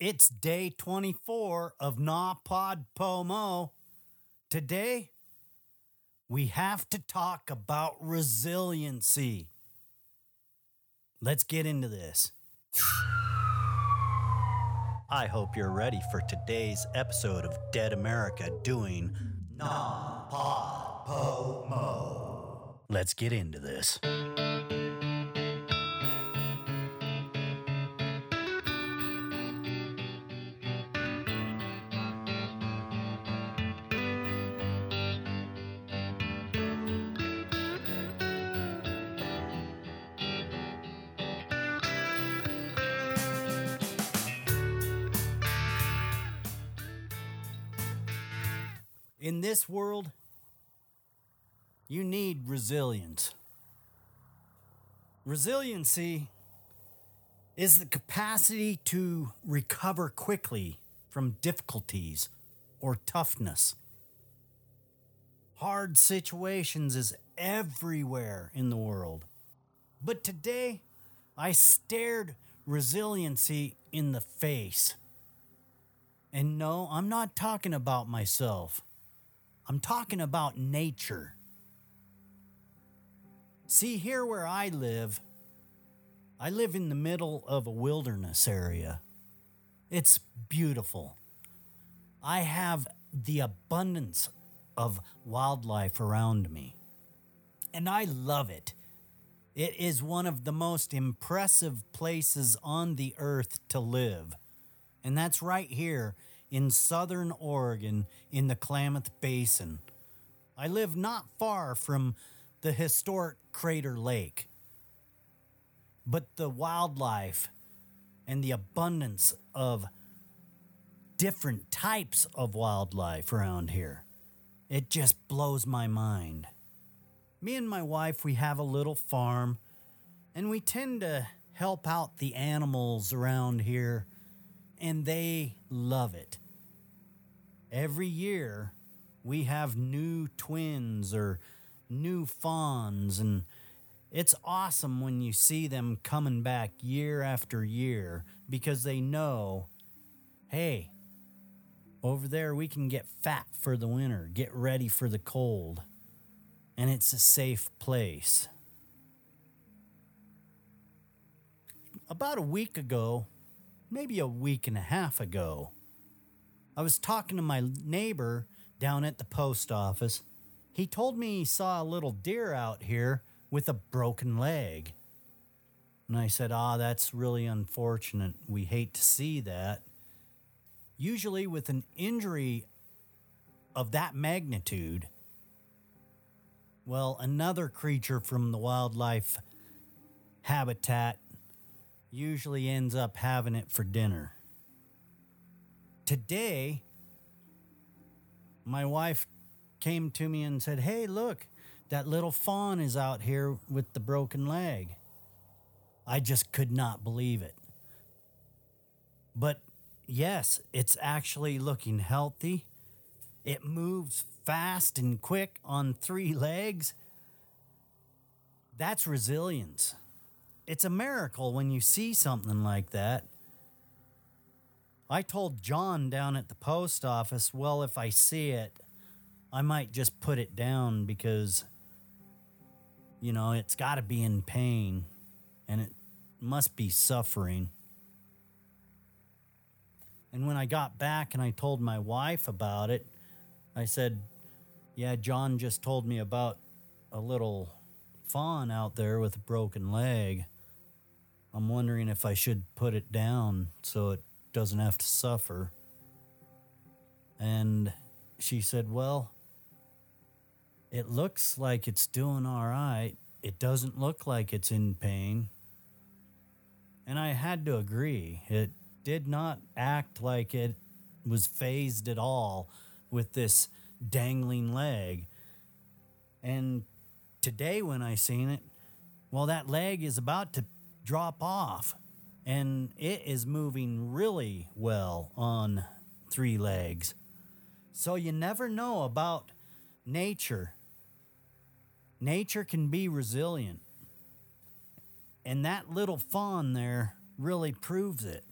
It's day 24 of Na Pod Pomo. Today, we have to talk about resiliency. Let's get into this. I hope you're ready for today's episode of Dead America doing NaPodPoMo. Let's get into this. In this world, you need resilience. Resiliency is the capacity to recover quickly from difficulties or toughness. Hard situations is everywhere in the world. But today, I stared resiliency in the face. And no, I'm not talking about myself. I'm talking about nature. See, here where I live, I live in the middle of a wilderness area. It's beautiful. I have the abundance of wildlife around me, and I love it. It is one of the most impressive places on the earth to live, and that's right here in southern Oregon in the Klamath Basin. I live not far from the historic Crater Lake. But the wildlife and the abundance of different types of wildlife around here, it just blows my mind. Me and my wife, we have a little farm, and we tend to help out the animals around here and they love it. Every year, we have new twins or new fawns, and it's awesome when you see them coming back year after year because they know, hey, over there we can get fat for the winter, get ready for the cold, and it's a safe place. About a week ago, maybe a week and a half ago. I was talking to my neighbor down at the post office. He told me he saw a little deer out here with a broken leg. And I said, Ah, that's really unfortunate. We hate to see that. Usually, with an injury of that magnitude, well, another creature from the wildlife habitat usually ends up having it for dinner. Today, my wife came to me and said, Hey, look, that little fawn is out here with the broken leg. I just could not believe it. But yes, it's actually looking healthy. It moves fast and quick on three legs. That's resilience it's a miracle when you see something like that. I told John down at the post office, well, if I see it, I might just put it down because, you know, it's got to be in pain and it must be suffering. And when I got back and I told my wife about it, I said, Yeah, John just told me about a little fawn out there with a broken leg. I'm wondering if I should put it down so it doesn't have to suffer. And she said, Well, it looks like it's doing all right. It doesn't look like it's in pain. And I had to agree. It did not act like it was fazed at all with this dangling leg. And today, when I seen it, well, that leg is about to drop off. And it is moving really well on three legs. So you never know about nature. Nature can be resilient. And that little fawn there really proves it.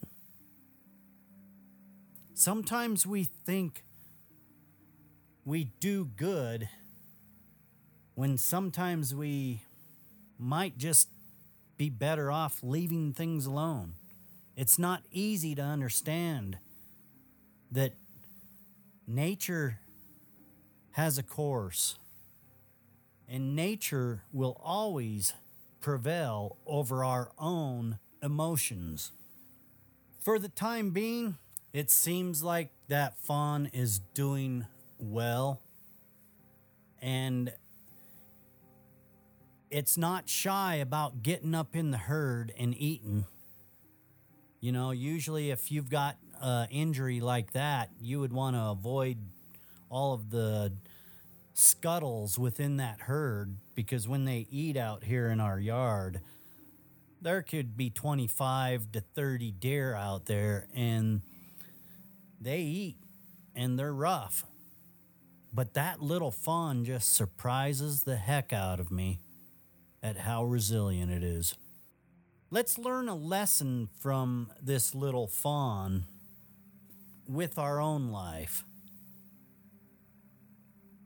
Sometimes we think we do good when sometimes we might just be better off leaving things alone. It's not easy to understand that nature has a course, and nature will always prevail over our own emotions. For the time being, it seems like that fawn is doing well, and it's not shy about getting up in the herd and eating. You know, usually if you've got an injury like that, you would want to avoid all of the scuttles within that herd because when they eat out here in our yard, there could be 25 to 30 deer out there and they eat and they're rough. But that little fawn just surprises the heck out of me at how resilient it is. Let's learn a lesson from this little fawn with our own life.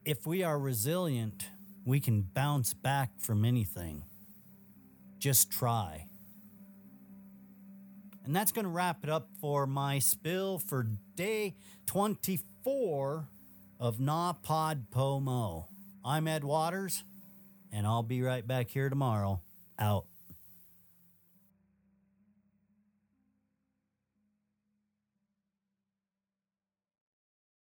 If we are resilient, we can bounce back from anything. Just try. And that's going to wrap it up for my spill for day 24 of NaPodPoMo. I'm Ed Waters, and I'll be right back here tomorrow. Out.